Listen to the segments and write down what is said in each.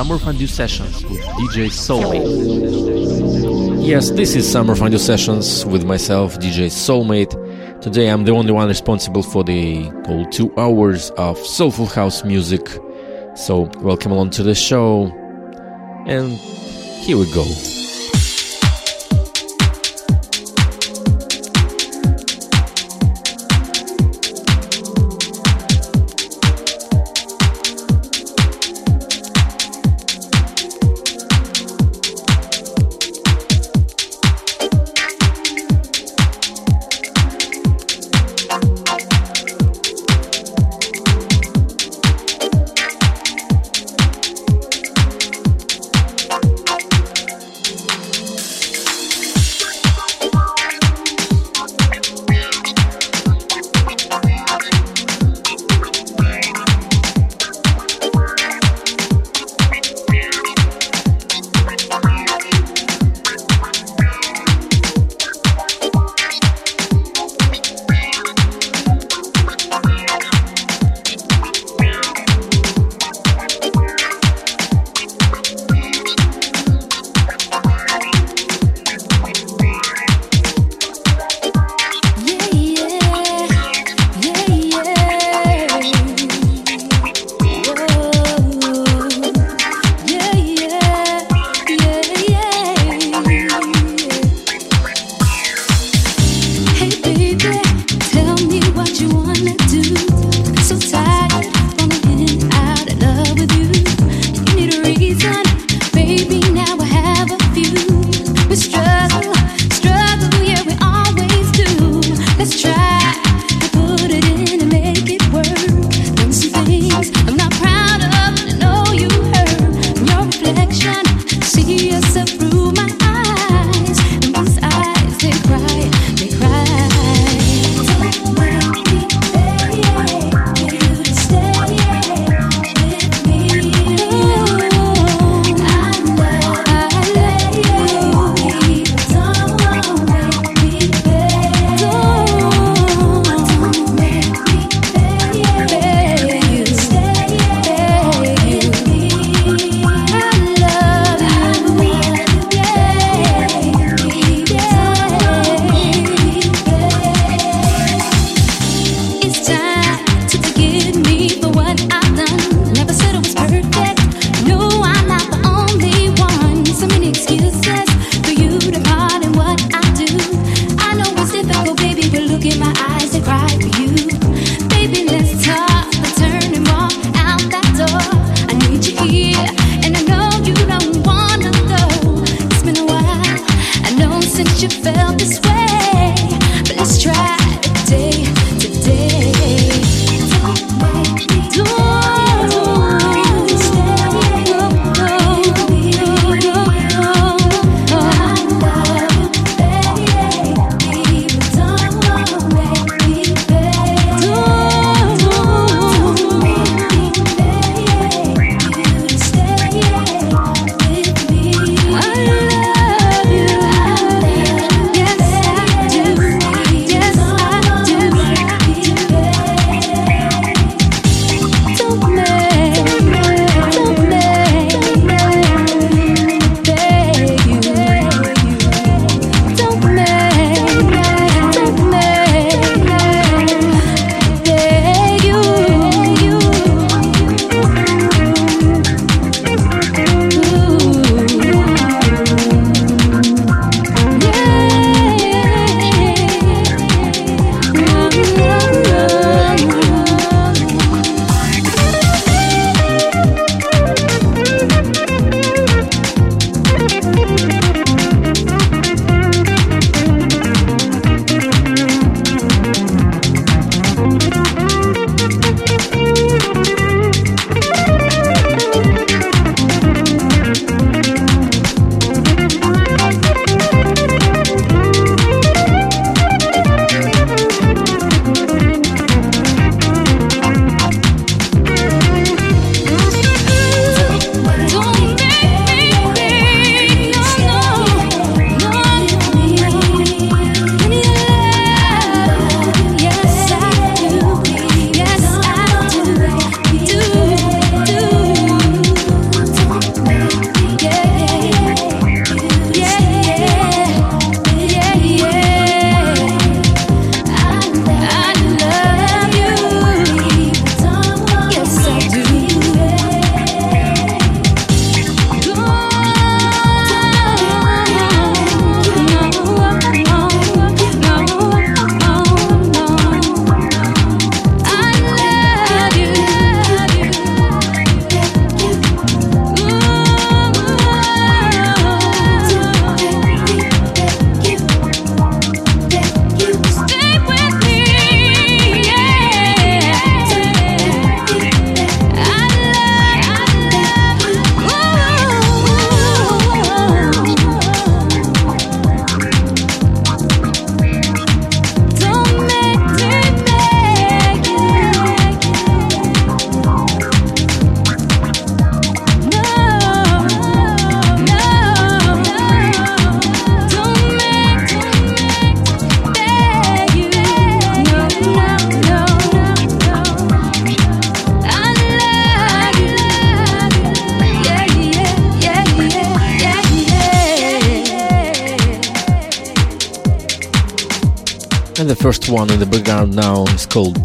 Summer Fondue Sessions with DJ Soulmate. Yes, this is Summer Fondue Sessions with myself, DJ Soulmate. Today I'm the only one responsible for the whole two hours of soulful house music. So, welcome along to the show. And here we go.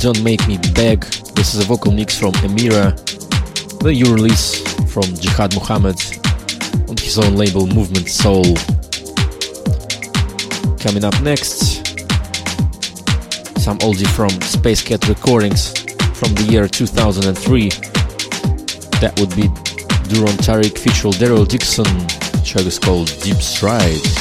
Don't Make Me Beg. This is a vocal mix from Emira, the new release from Jihad Muhammad on his own label Movement Soul. Coming up next, some oldie from Space Cat Recordings from the year 2003. That would be Duron Tariq featuring Daryl Dixon. The track is called Deep Stride.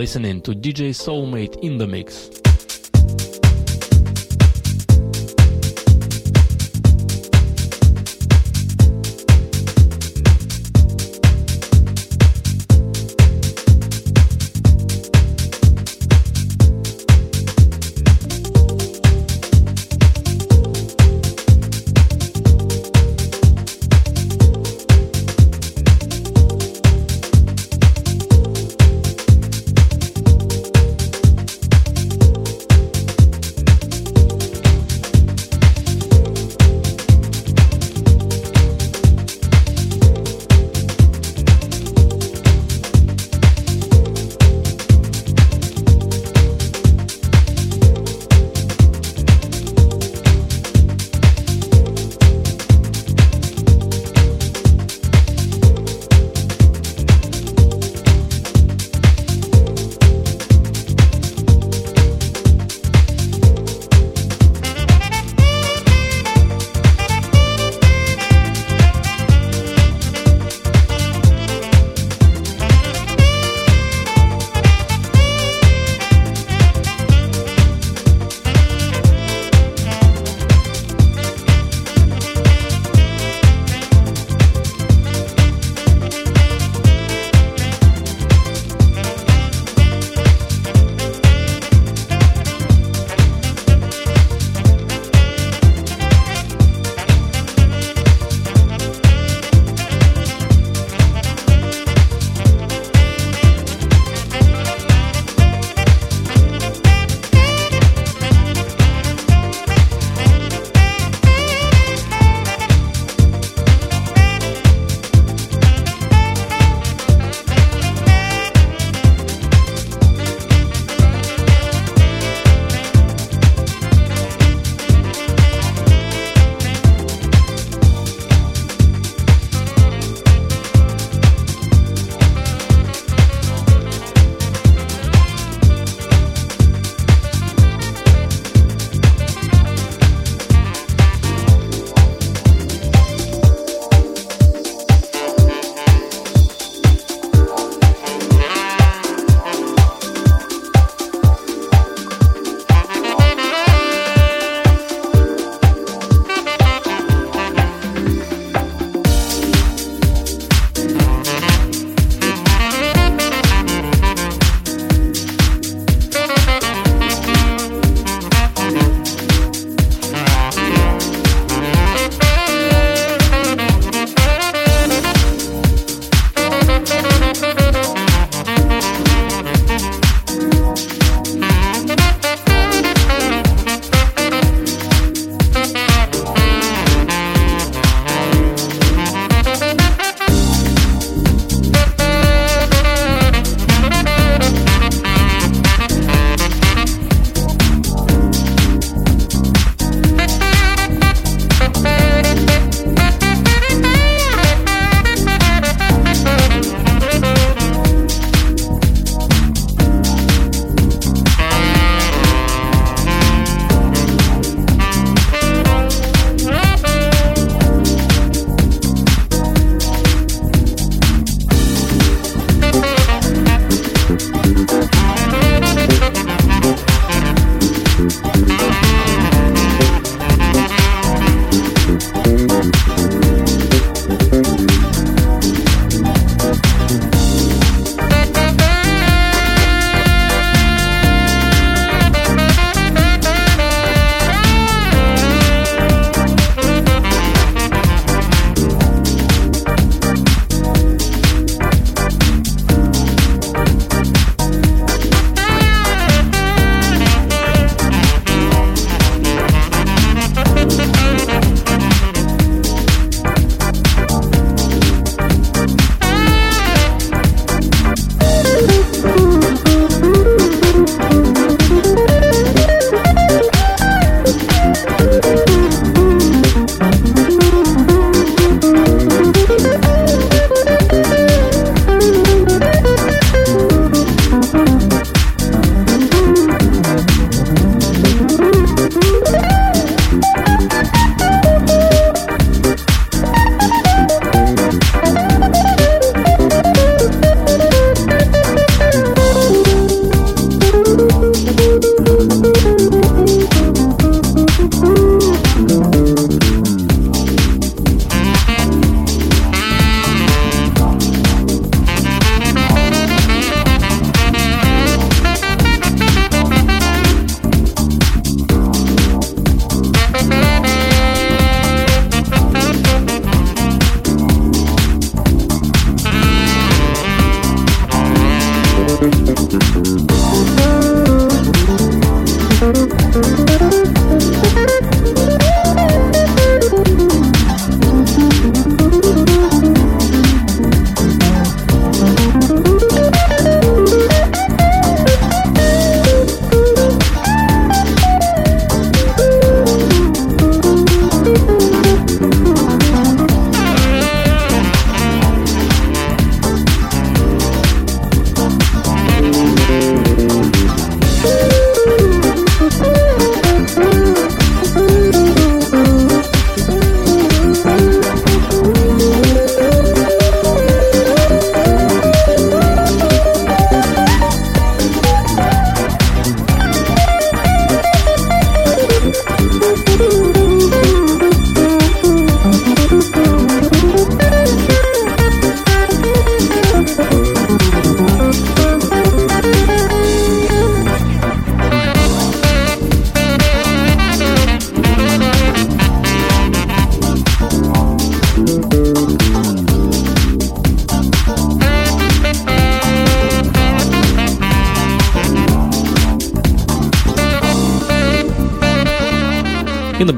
Listening to DJ Soulmate in the mix.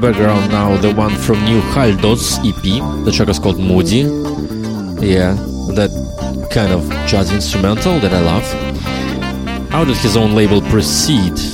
Background now, the one from New Haldos EP. The track is called Moody. Yeah, that kind of jazz instrumental that I love. How did his own label proceed?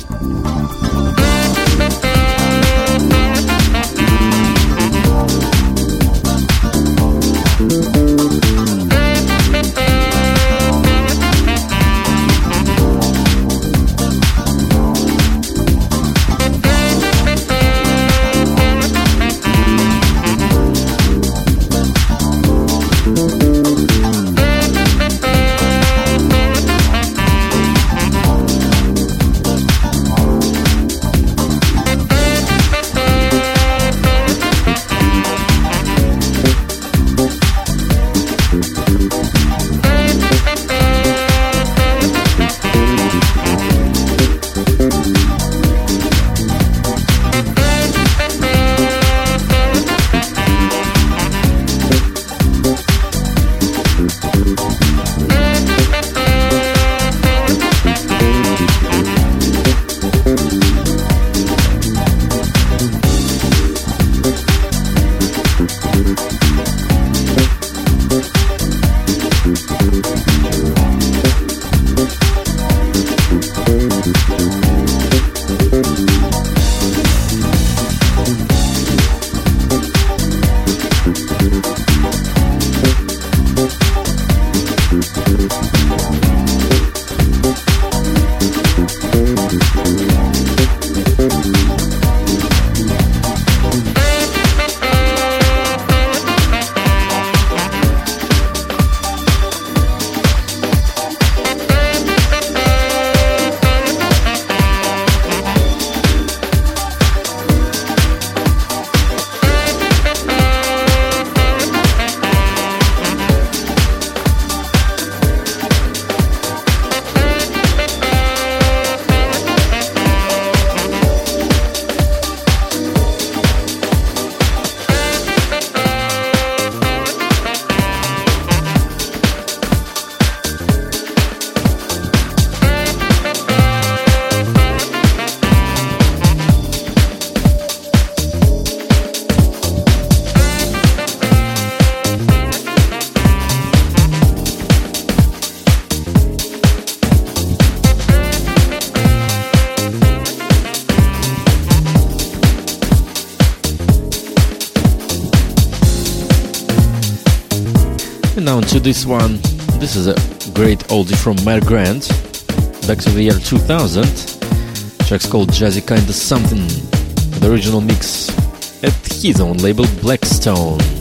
This one. This is a great oldie from Mer Grant, back to the year 2000. Track's called Jazzy Kinda Something, the original mix at his own label Blackstone.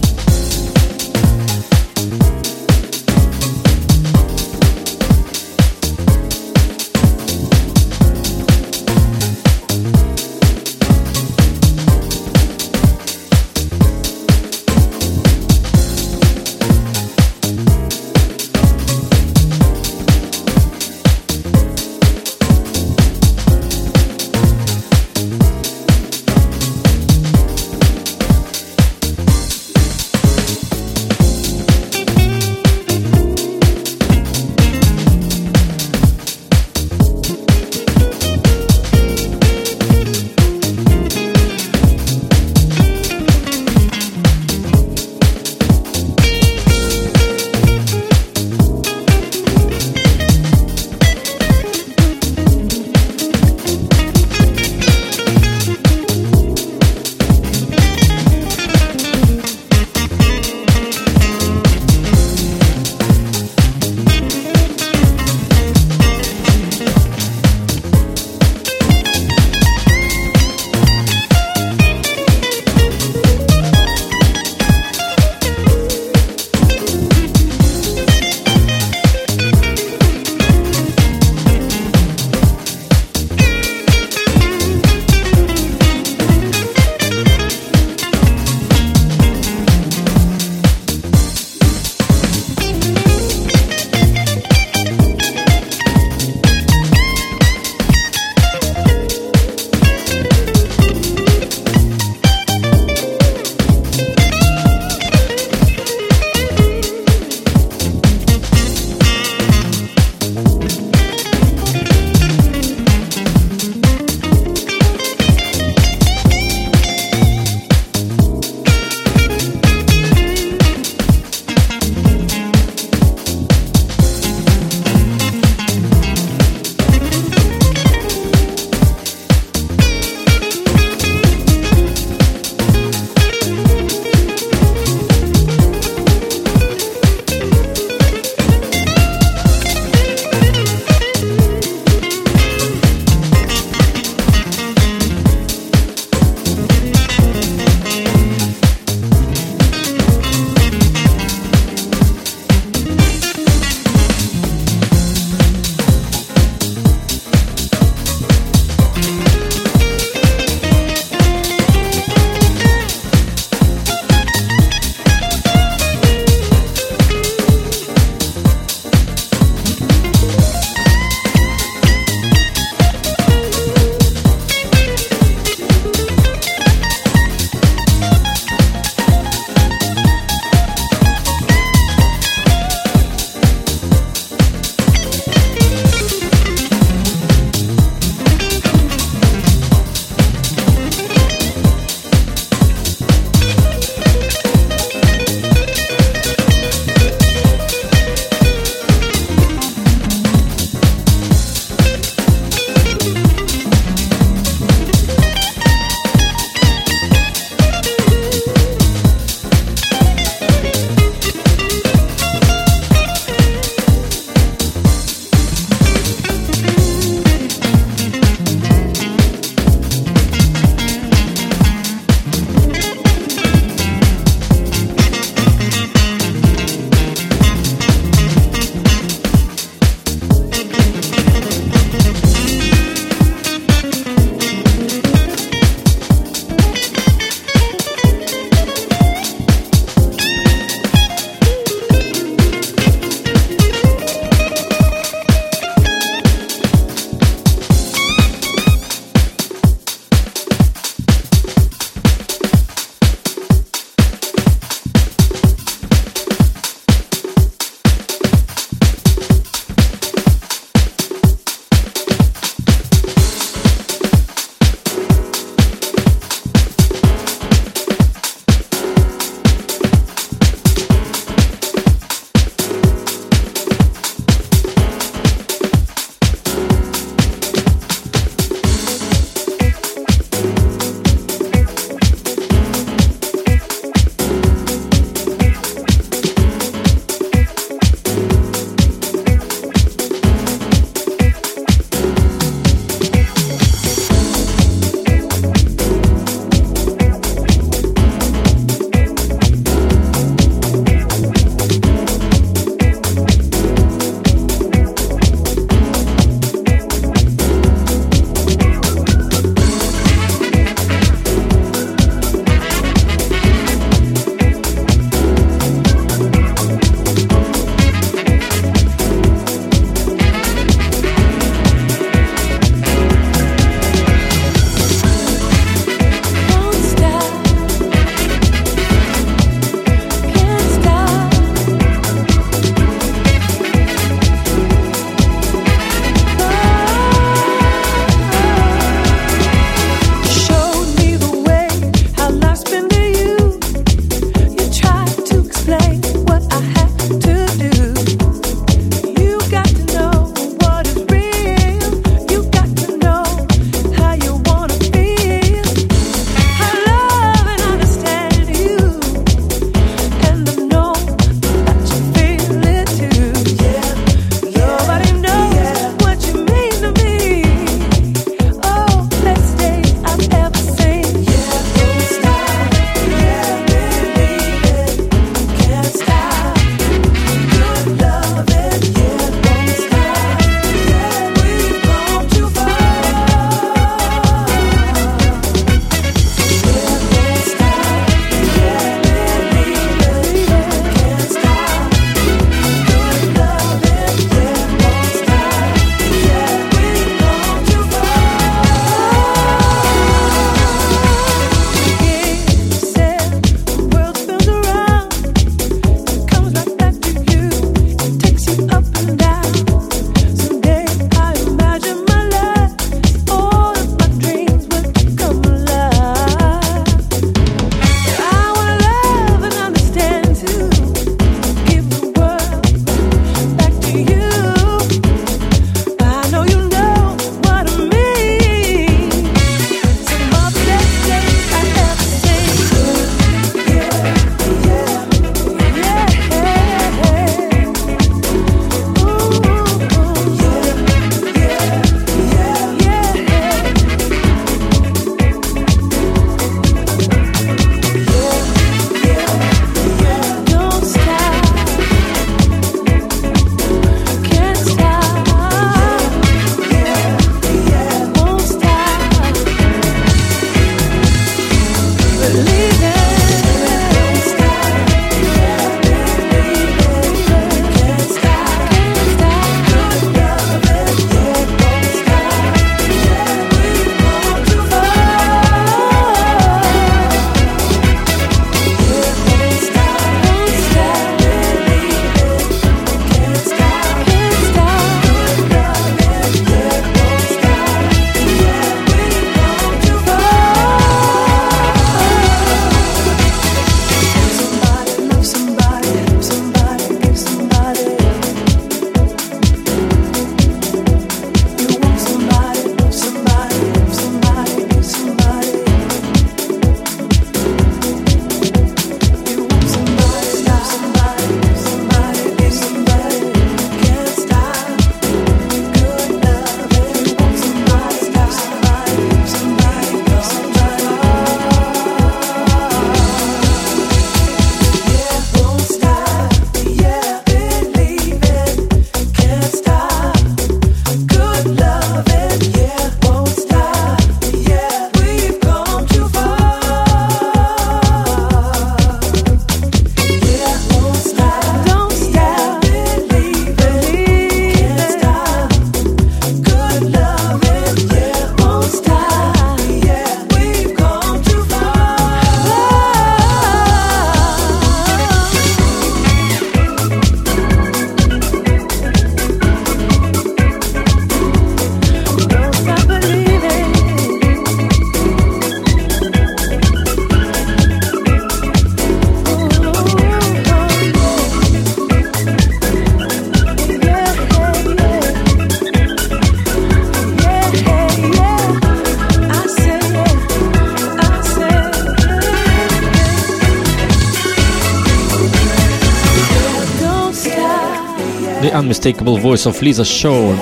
Unmistakable voice of Lisa Shaw in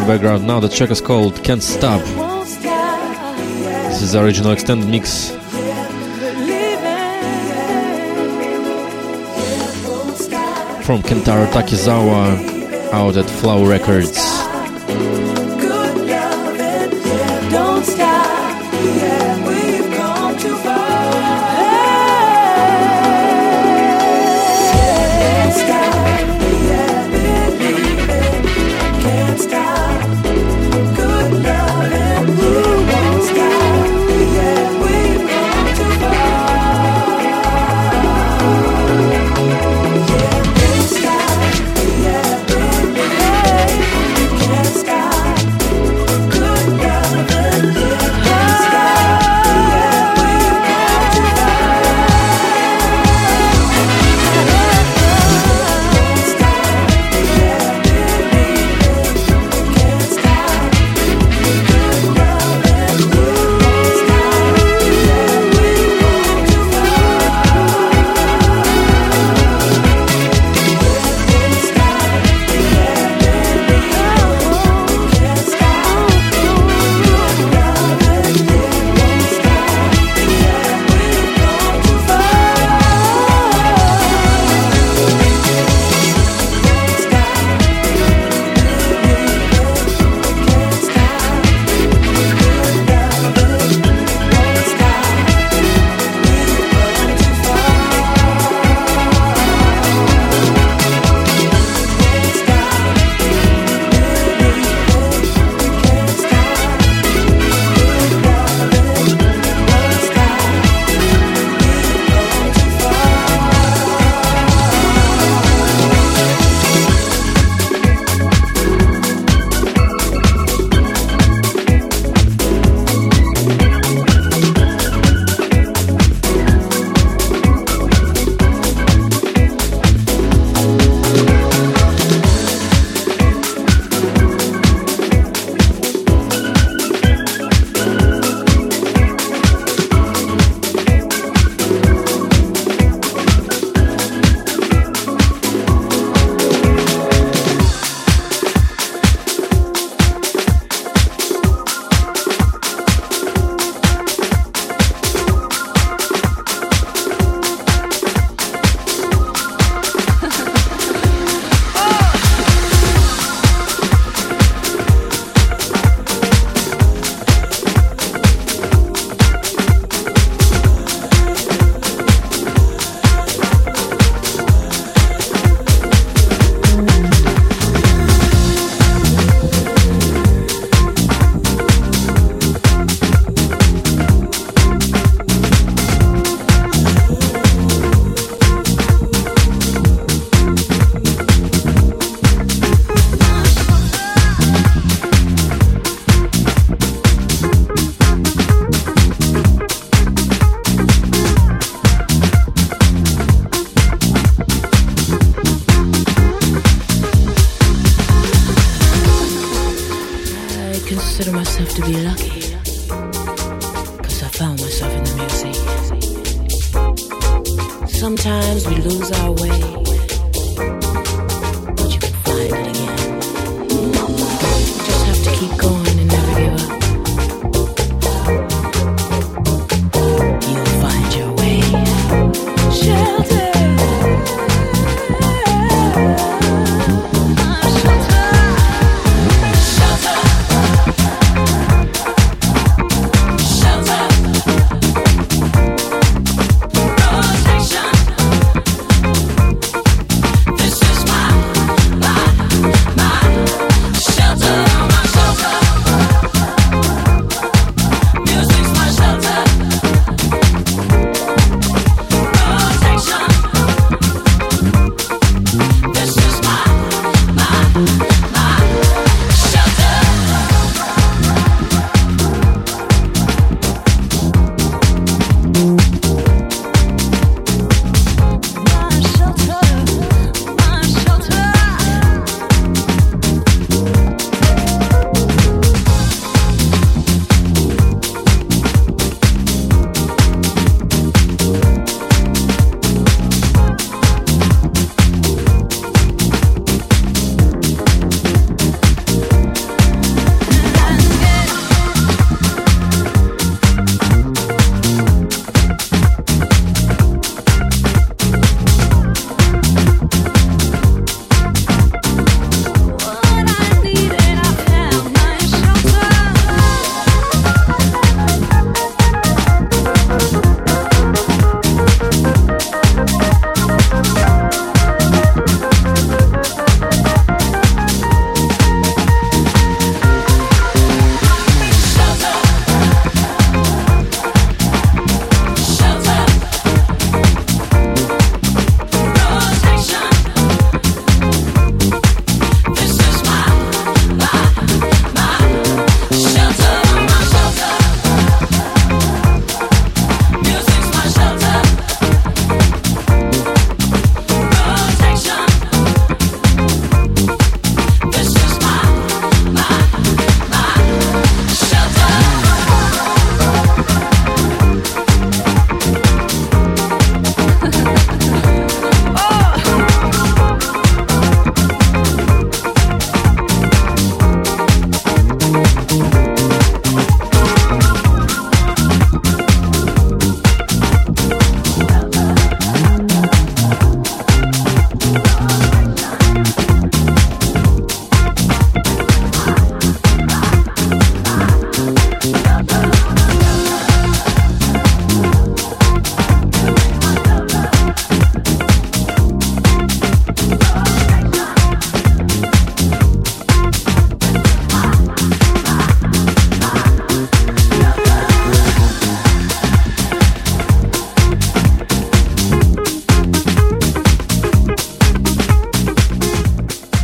the background. Now the track is called Can't Stop. This is the original extended mix. From Kentaro Takizawa out at Flow Records.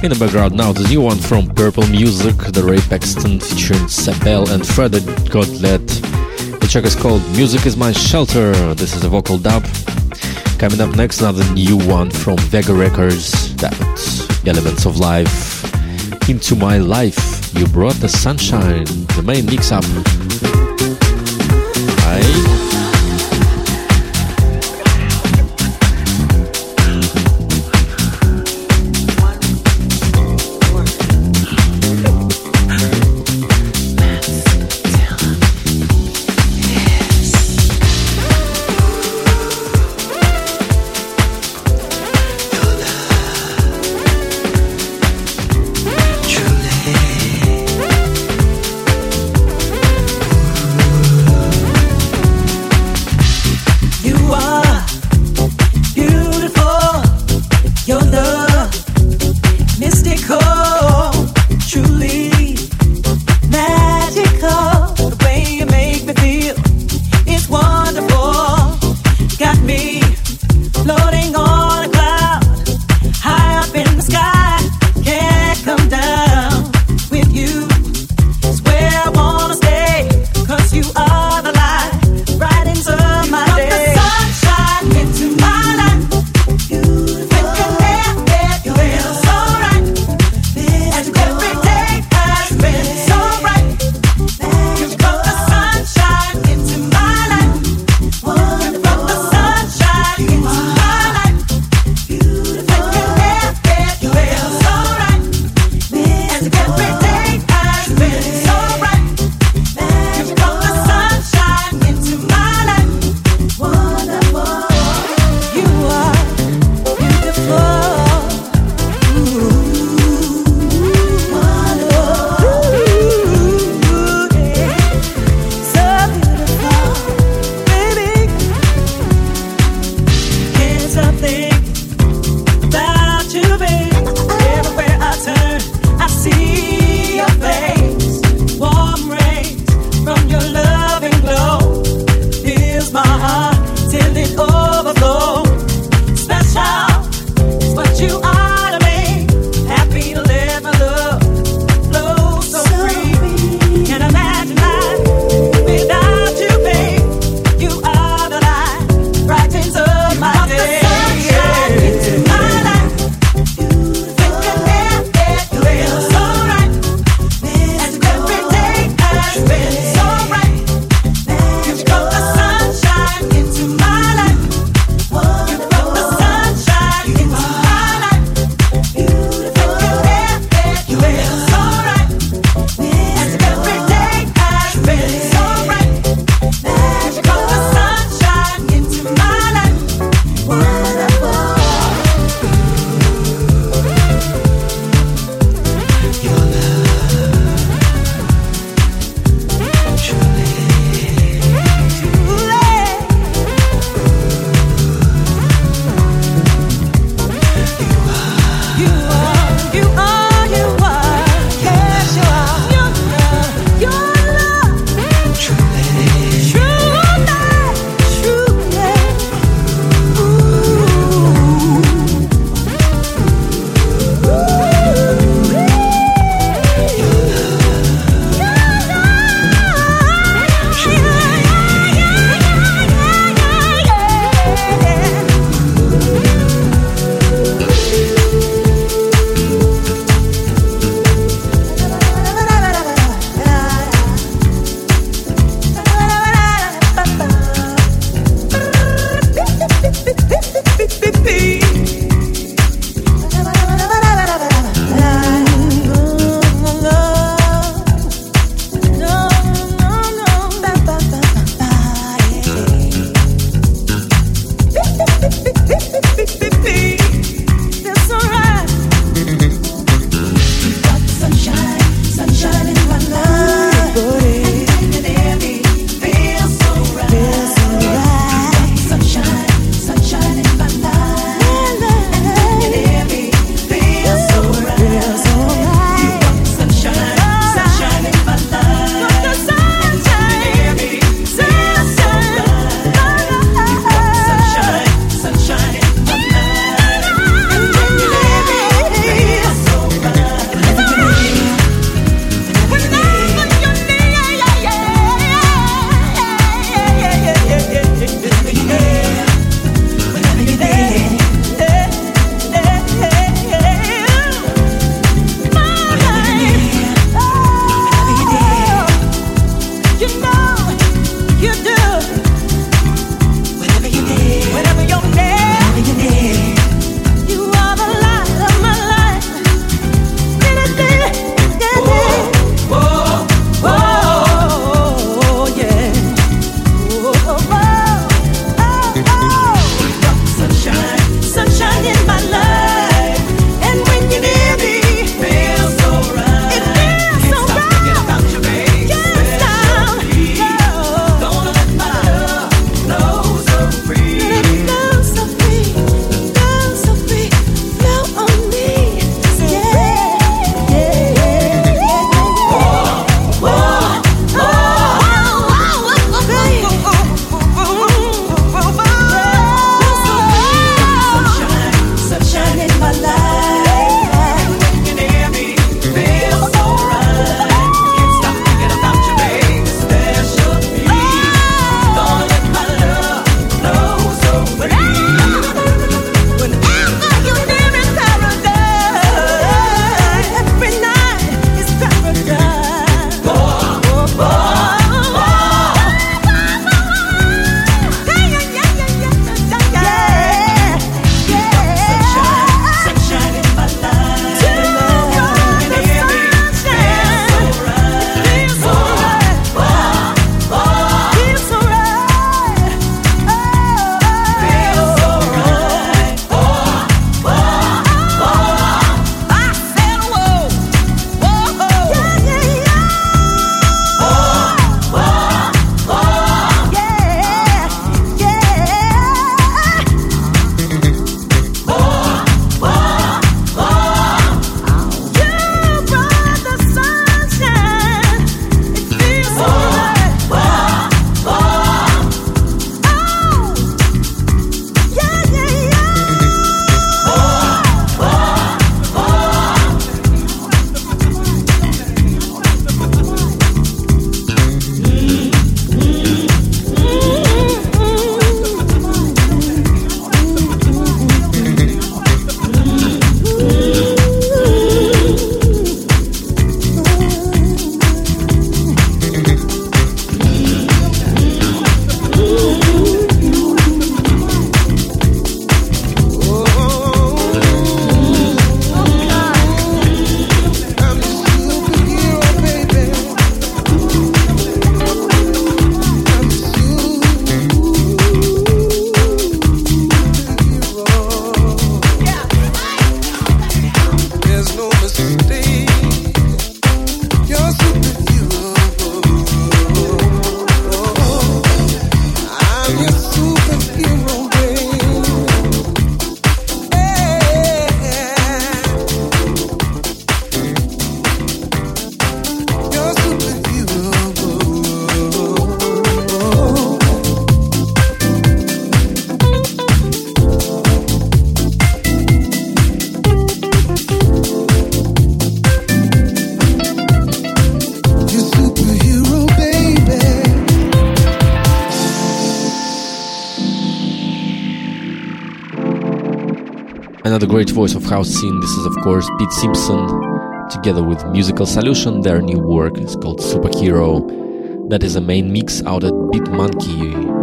In the background now, the new one from Purple Music, the Ray Paxton featuring Sabel and Freddy Godlet. The track is called Music is My Shelter. This is a vocal dub. Coming up next, another new one from Vega Records, that Elements of Life. Into My Life, you brought the sunshine, the main mix up. Great voice of house scene. This is, of course, Pete Simpson, together with Musical Solution. Their new work is called Superhero. That is a main mix out at Beat Monkey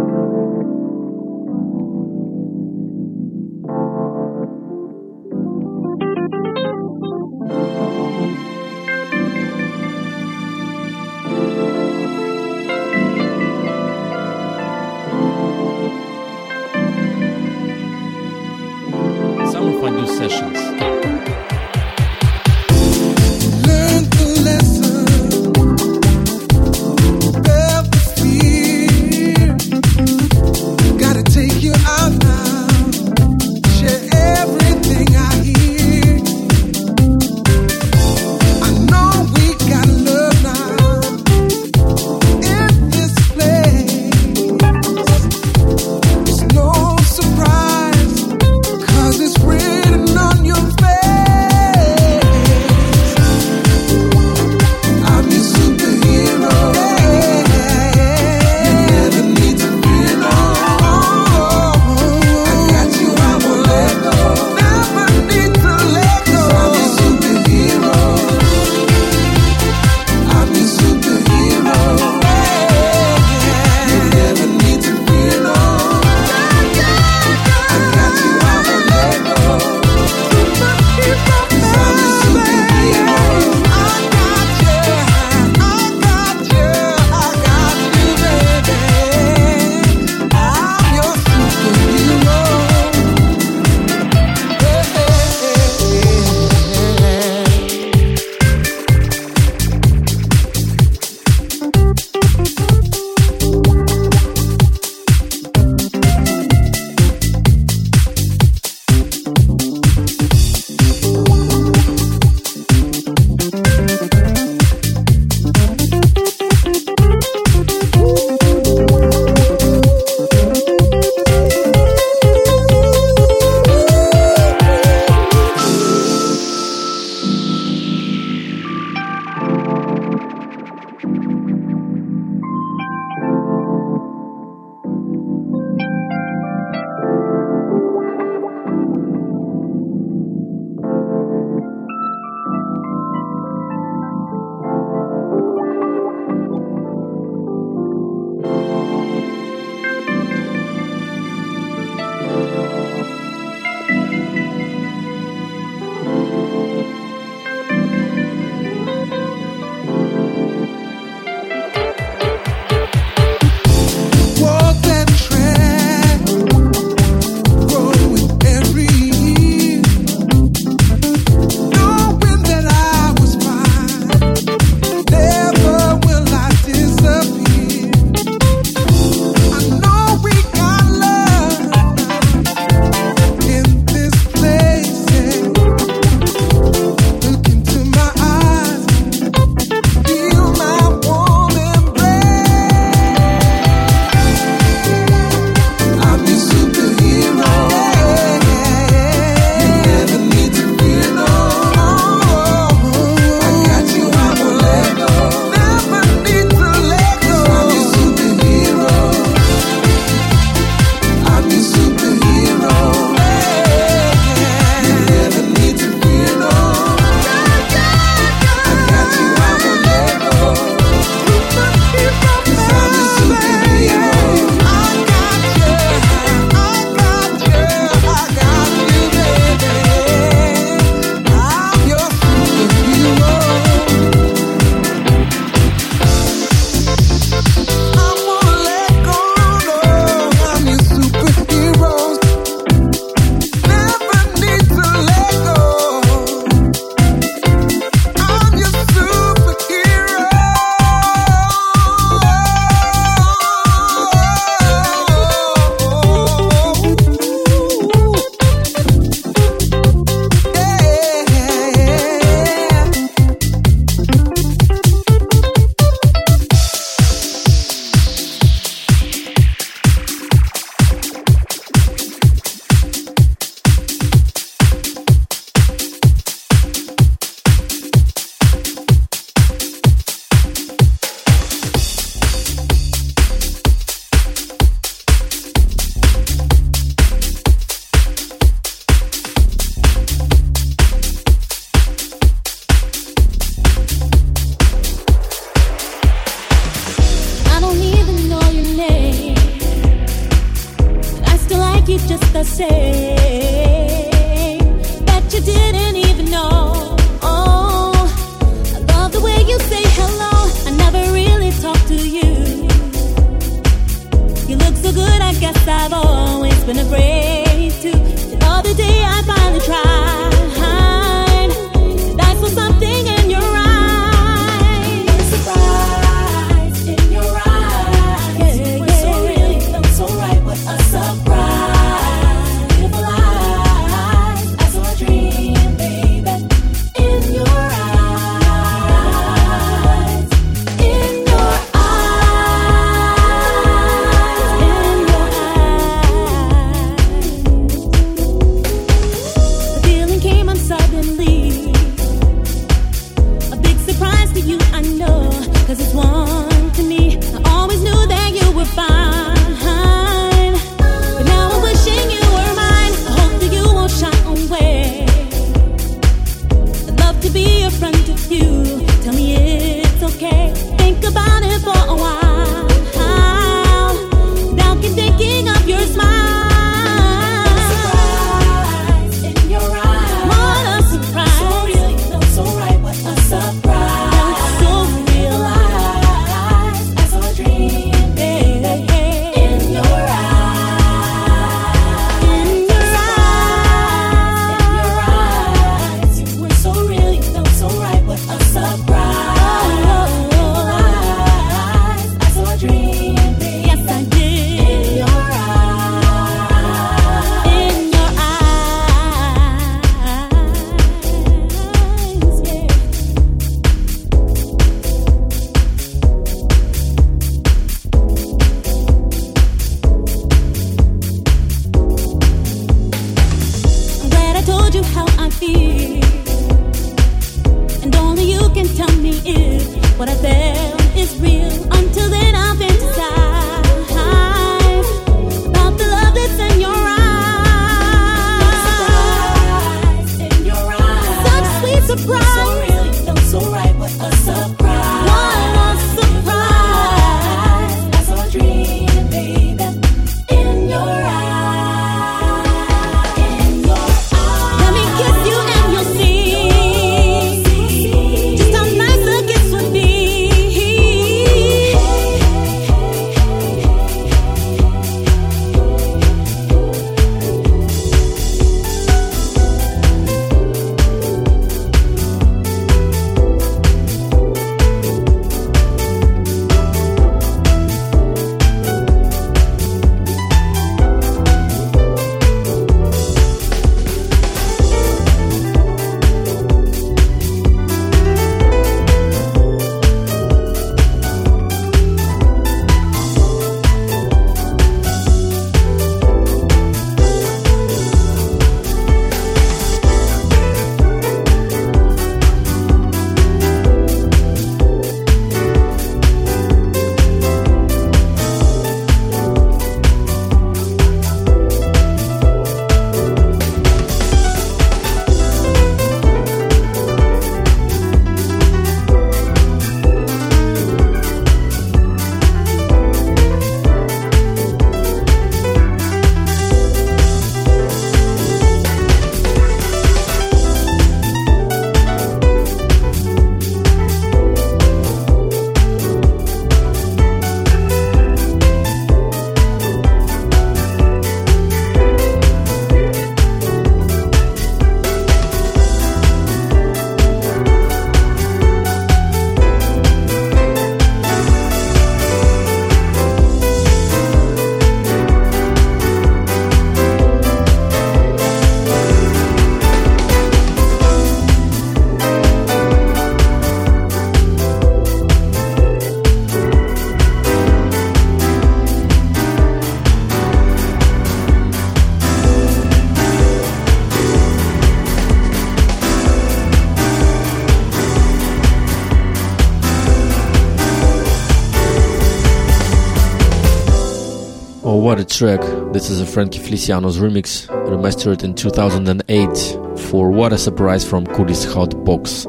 what a track. This is a Frankie Feliciano's remix, remastered in 2008 for What a Surprise from Cody's Hot Box,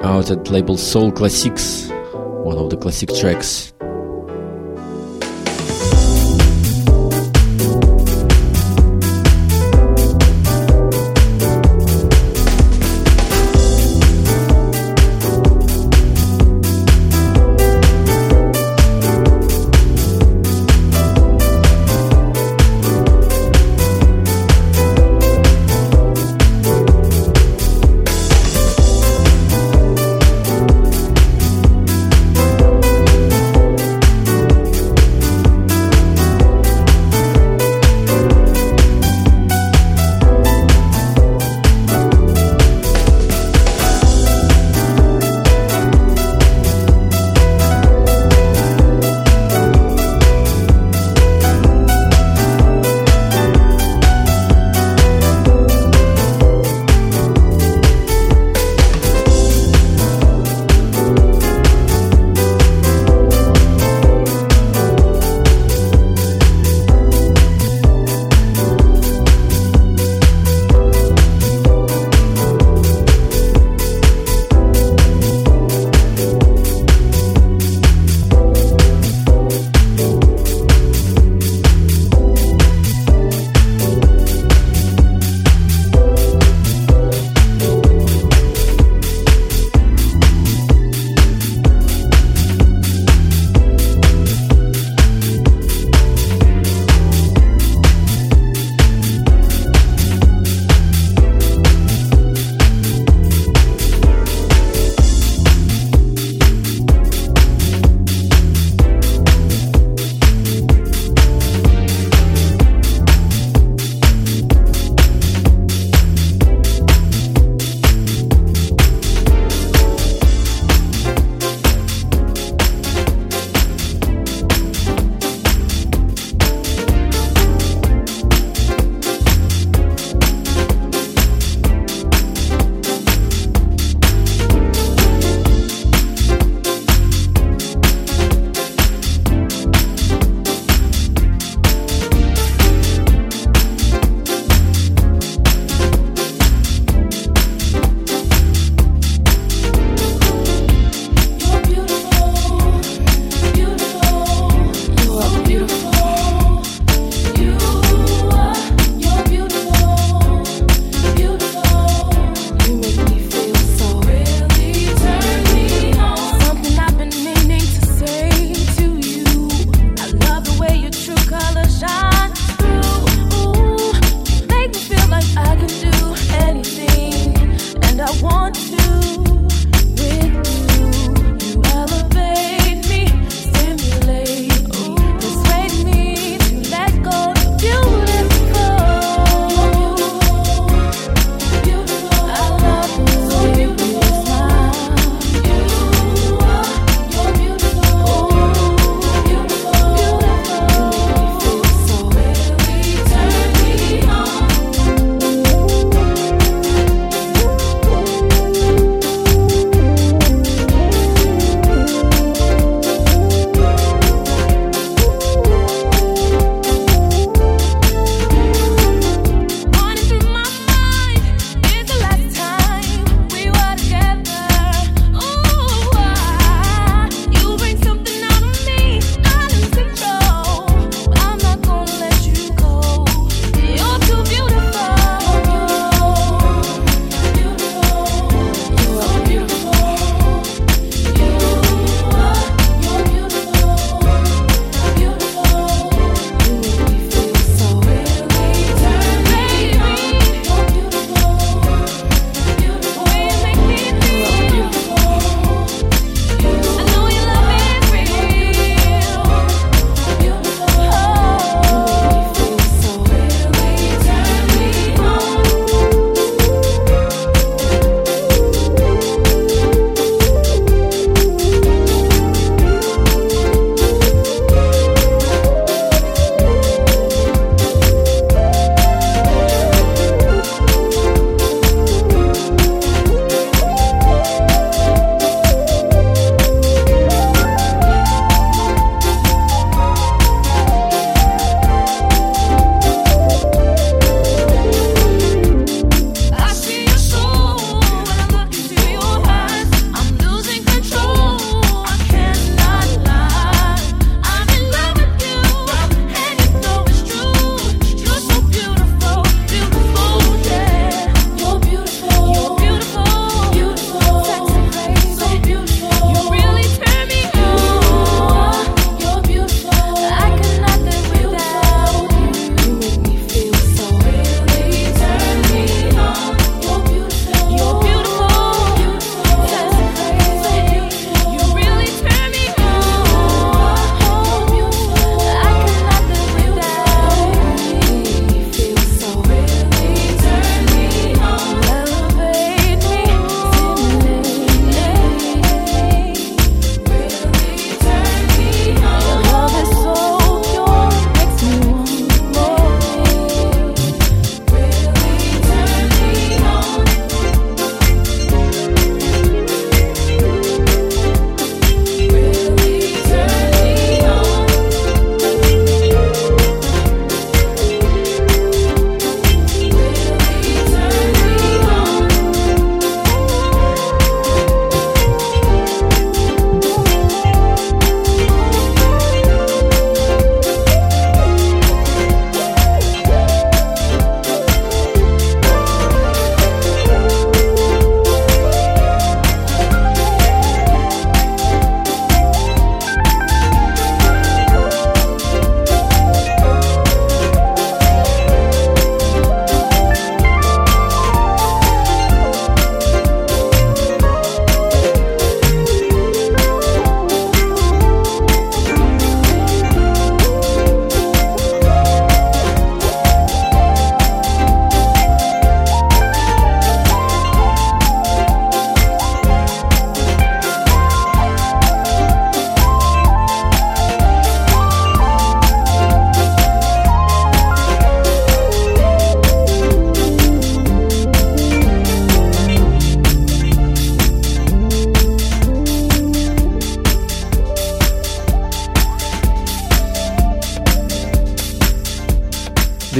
out at label Soul Classics, one of the classic tracks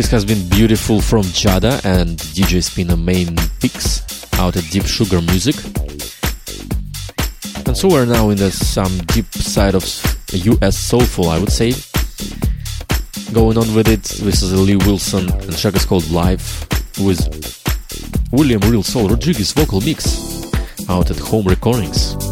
This has been beautiful from Jada and DJ Spinna main picks out at Deep Sugar Music. And so we're now in the some deep side of US soulful, I would say. Going on with it, this is Lee Wilson and track is called Live with William Reelsoul Rodriguez vocal mix out at Home Recordings.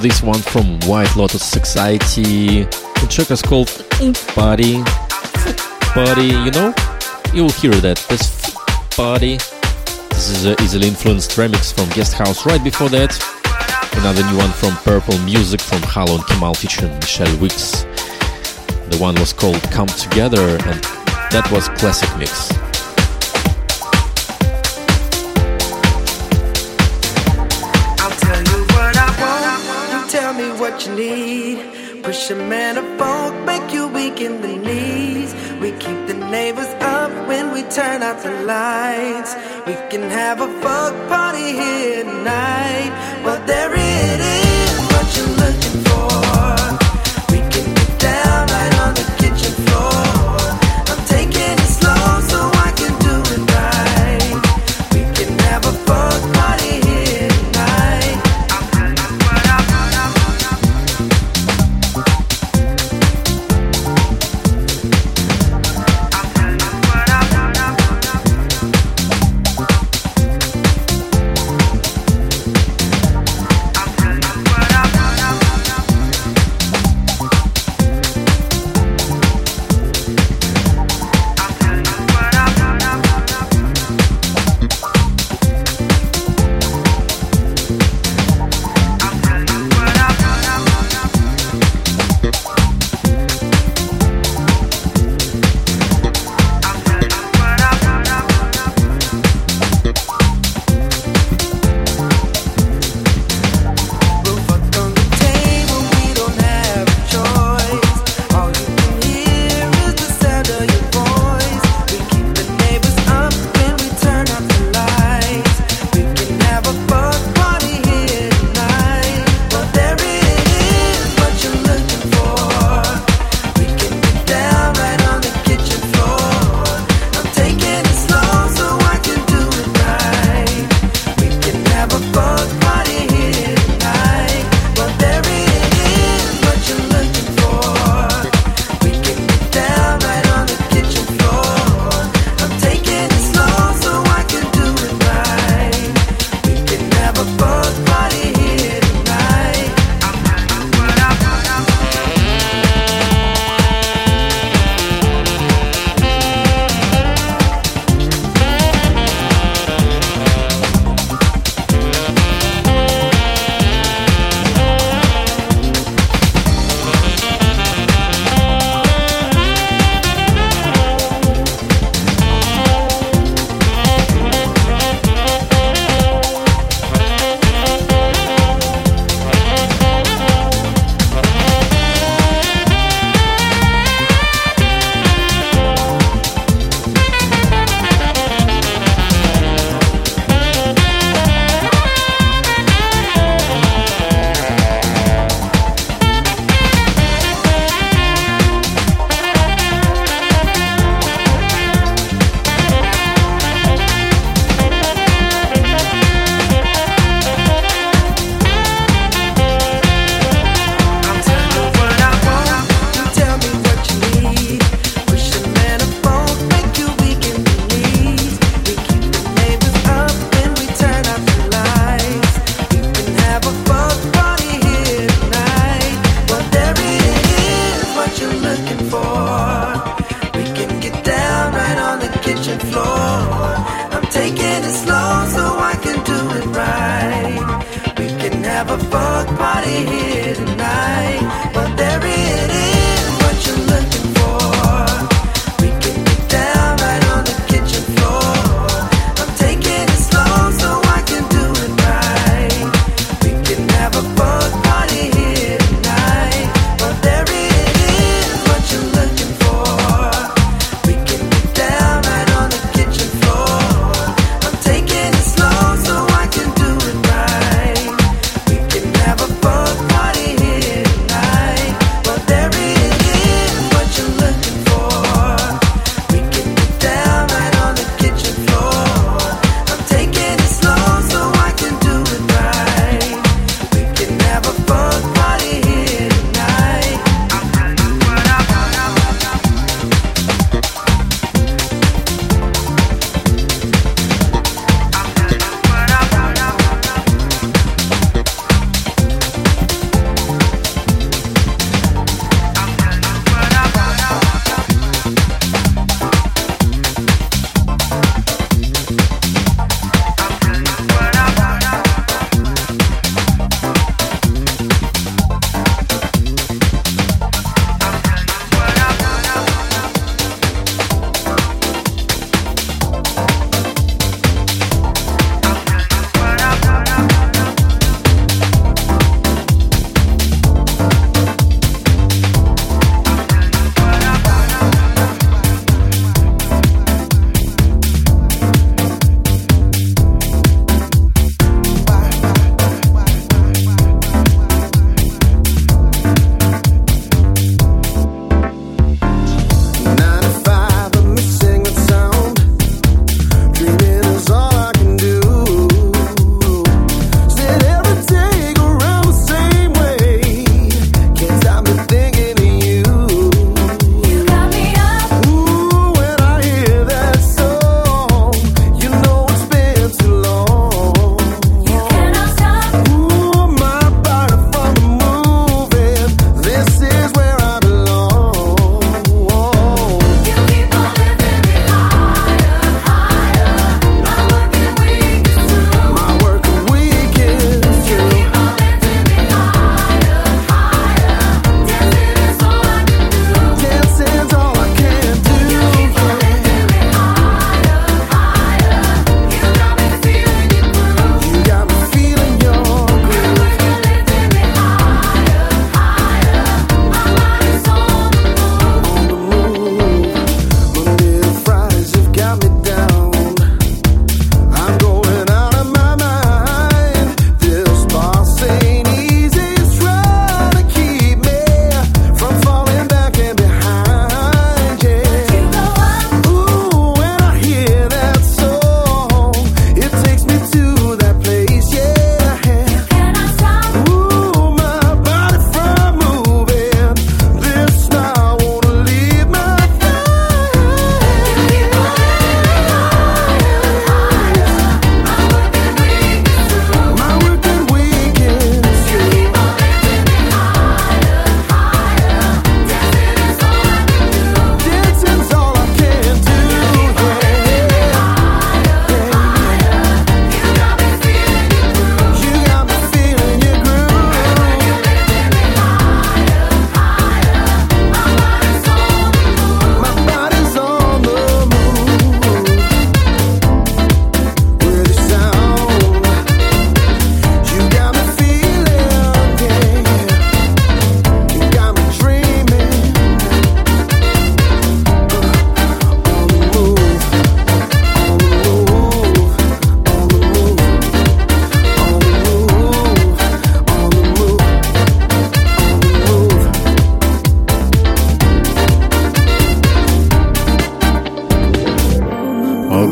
this one from White Lotus Society. The track is called Party. Party, you know? You'll hear that. This party. This is an easily influenced remix from Guest House right before that. Another new one from Purple Music from Haldo and Kemal featuring Michelle Weeks. The one was called Come Together and that was classic mix. what you need. Push a man a make you weak in the knees. We keep the neighbors up when we turn out the lights. We can have a fuck party here tonight. Well, there it is.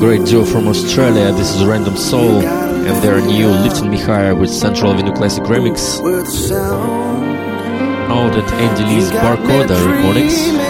Great duo from Australia. This is Random Soul and their new Lifting Me Higher with Central Avenue Classic Remix out at Andy Lee's Barcoda Recordings.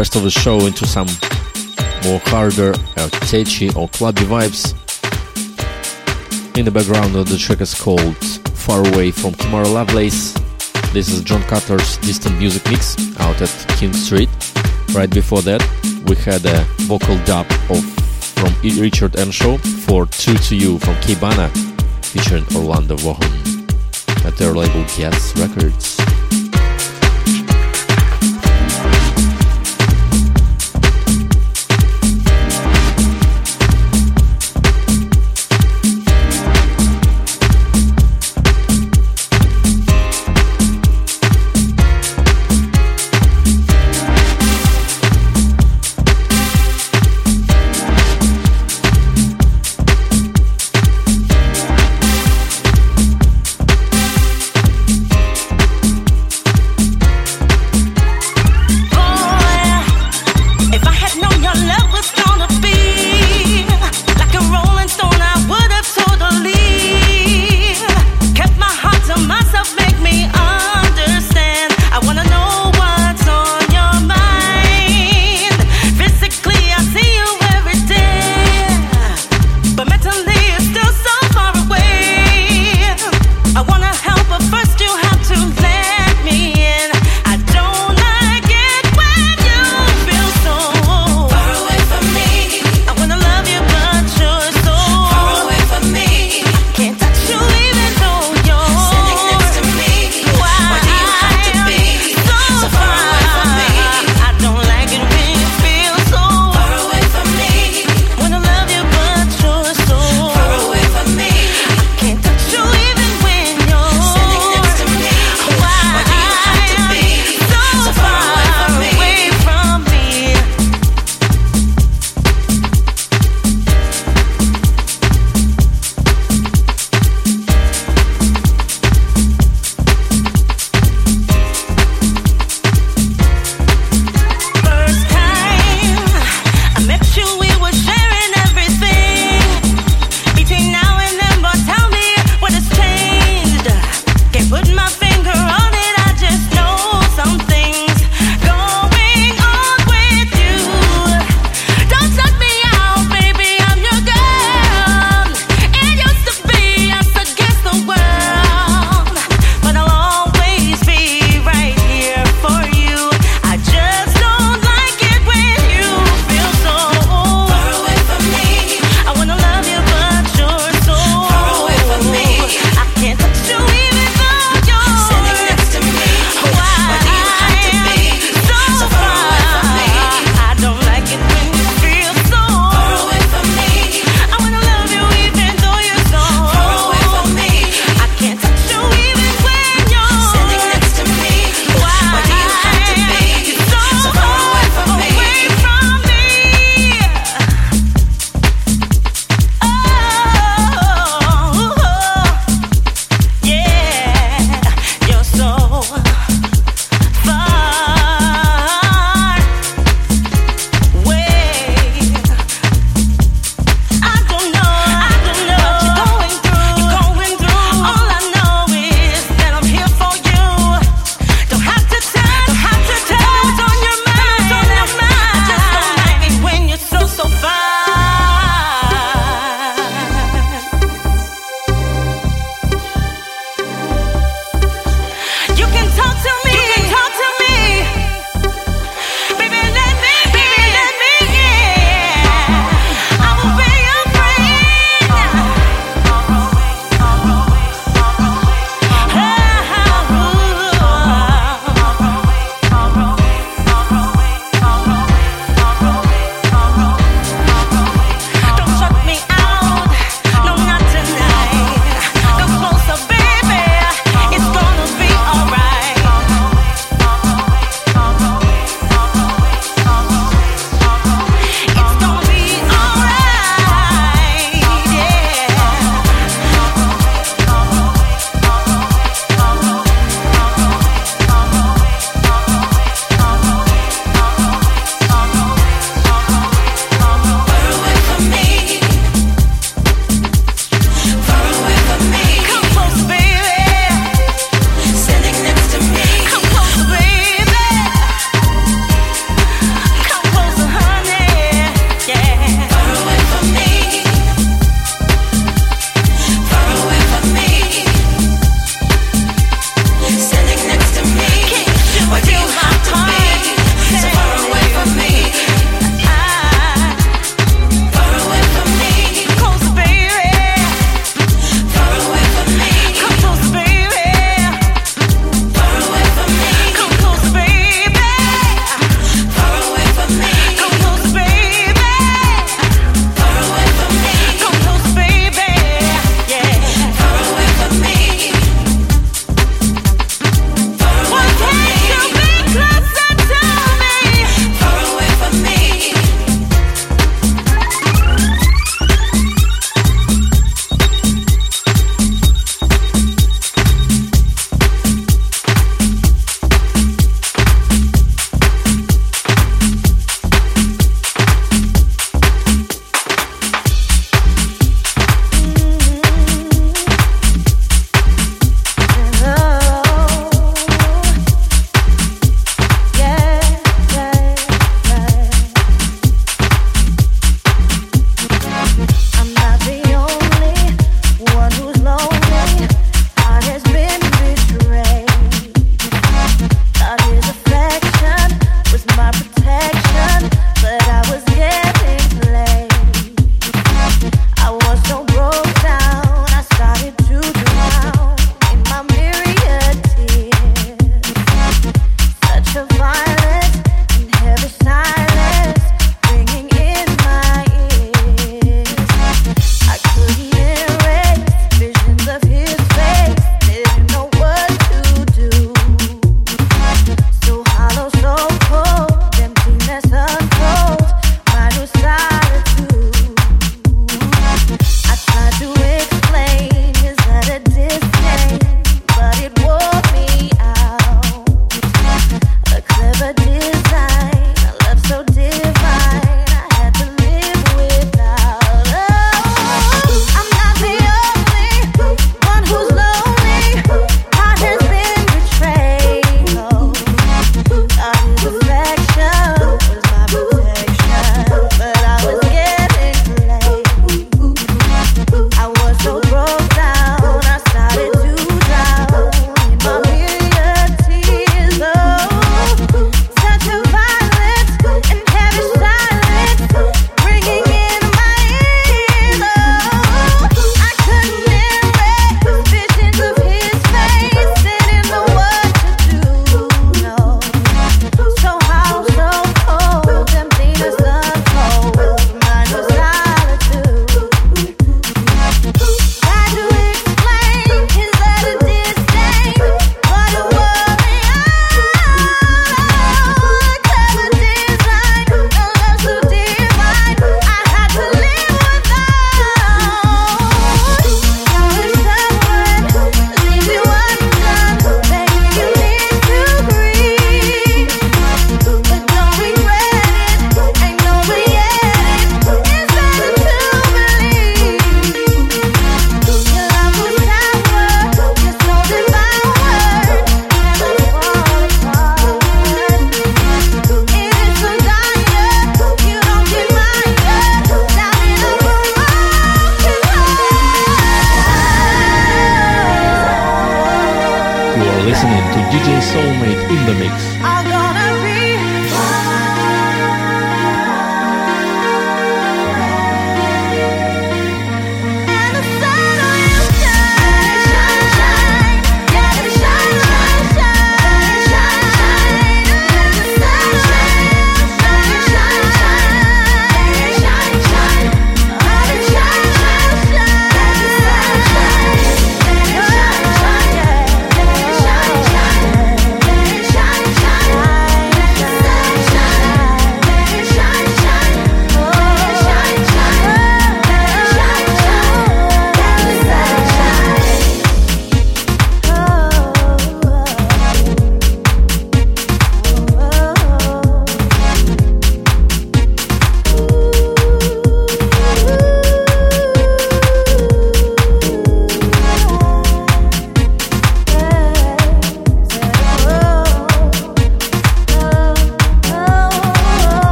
Rest of the show, into some more harder, uh, techy or clubby vibes. In the background of the track is called Far Away from Tomorrow Lovelace. This is John Cutler's Distant Music Mix out at King Street. Right before that, we had a vocal dub of from Richard Earnshaw for True to You from Kibana, featuring Orlando Vaughan at their label Gas Records.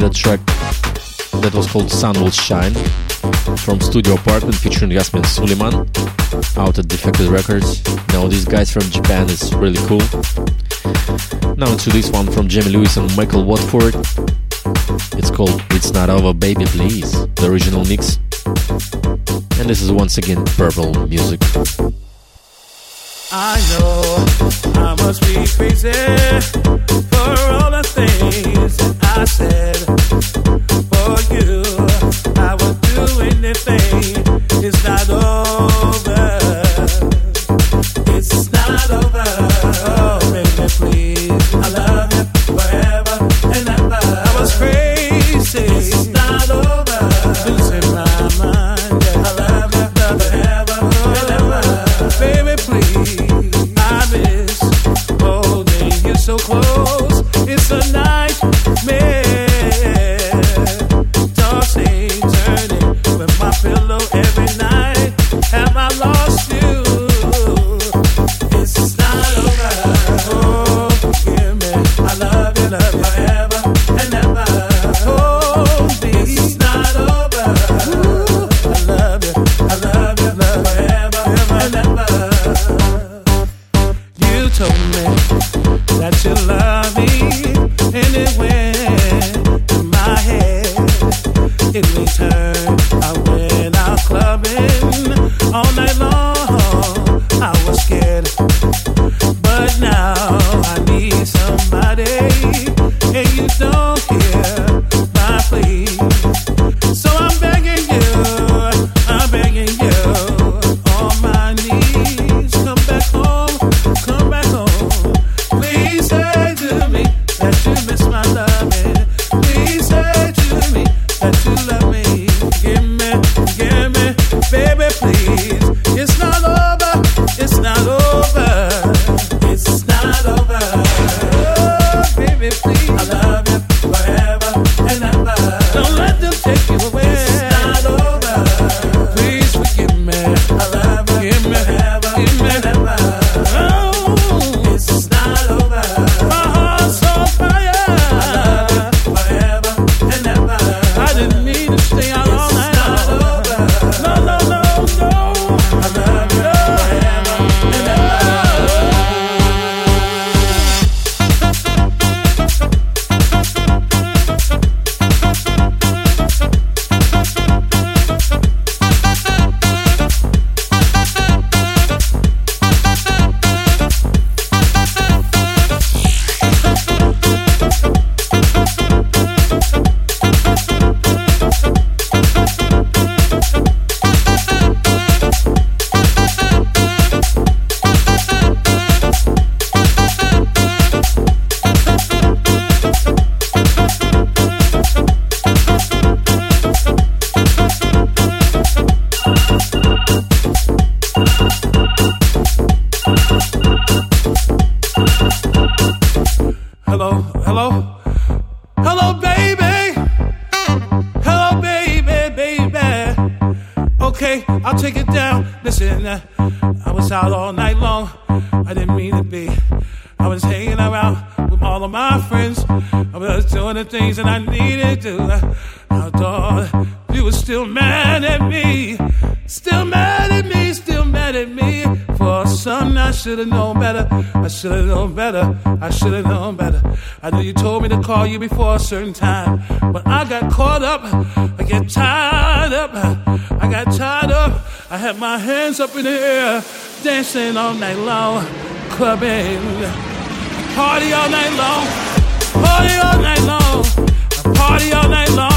had a track that was called Sun Will Shine from Studio Apartment featuring Yasmin Suleiman out at Defected Records. Now, these guys from Japan is really cool. Now, into this one from Jamie Lewis and Michael Watford. It's called It's Not Over, Baby Please, the original mix. And this is once again Purple Music. I know I must be crazy for all the things I said for you. have known better. I should have known better. I know you told me to call you before a certain time. But I got caught up. I get tied up. I got tied up. I had my hands up in the air, dancing all night long, clubbing. Party all night long. Party all night long. Party all night long.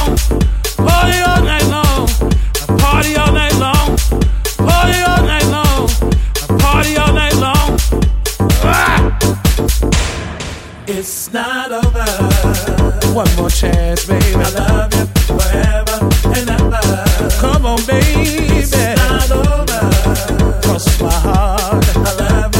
It's not over. One more chance, baby. I love you forever and ever. Come on, baby. It's not over. Cross my heart. I love you.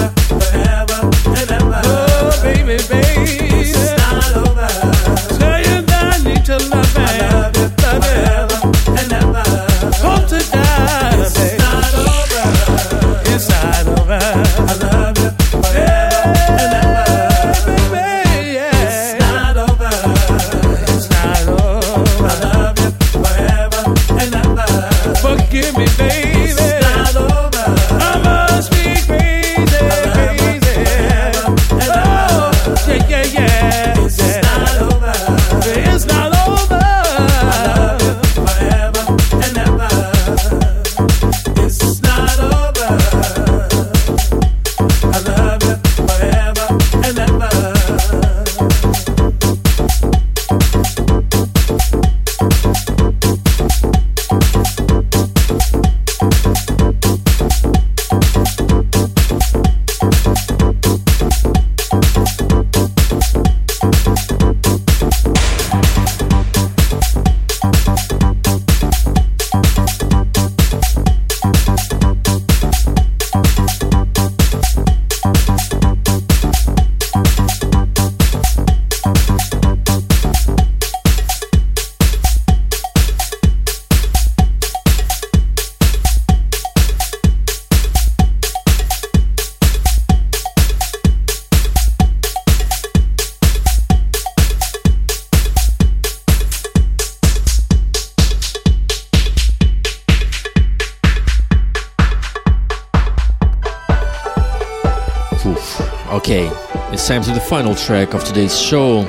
Final track of today's show.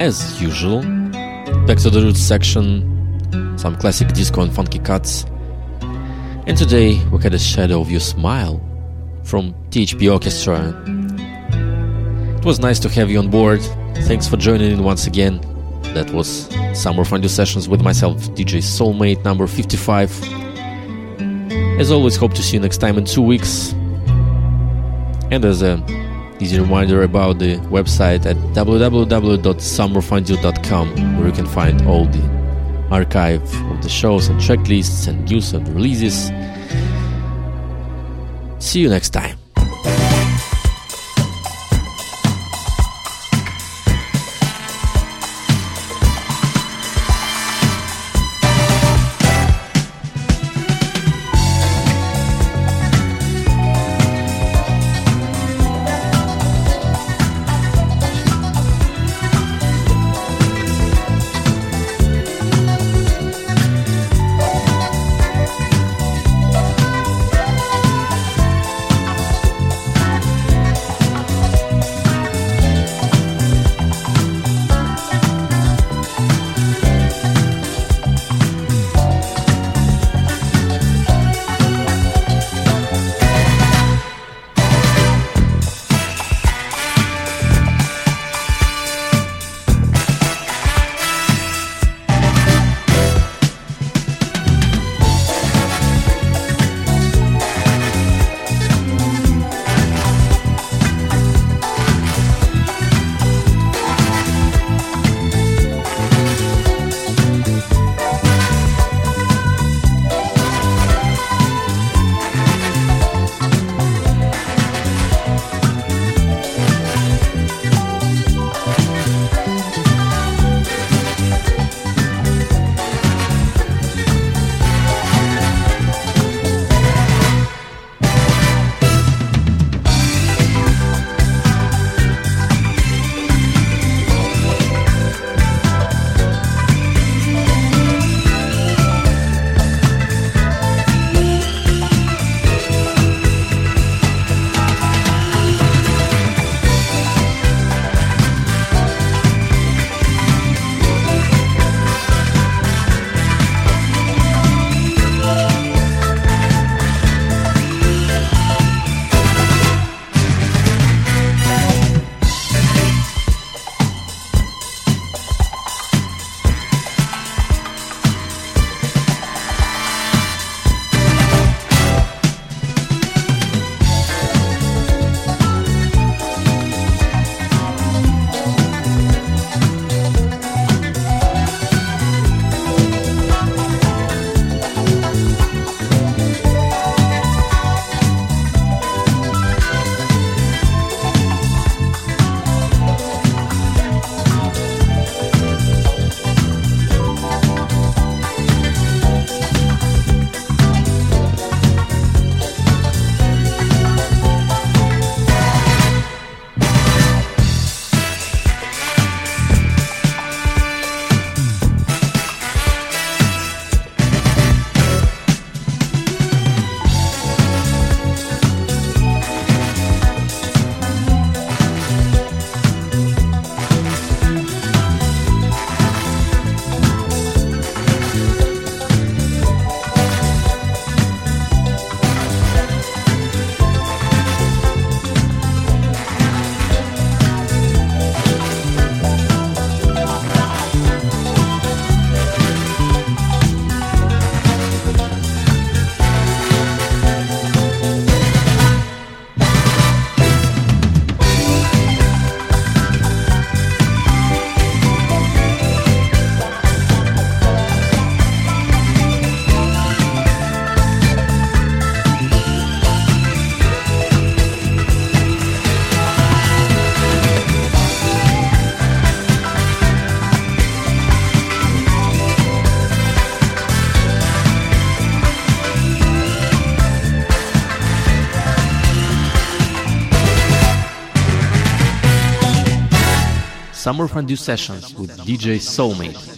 As usual, back to the roots section, some classic disco and funky cuts. And today we had a shadow of your smile from THP Orchestra. It was nice to have you on board. Thanks for joining in once again. That was Summer Fondue Sessions with myself, DJ Soulmate number 55. As always, hope to see you next time in two weeks. And as a easy reminder about the website at www.summerfondue.com where you can find all the archive of the shows and track lists and news and releases. See you next time. Summer Fondue Sessions with DJ Soulmate.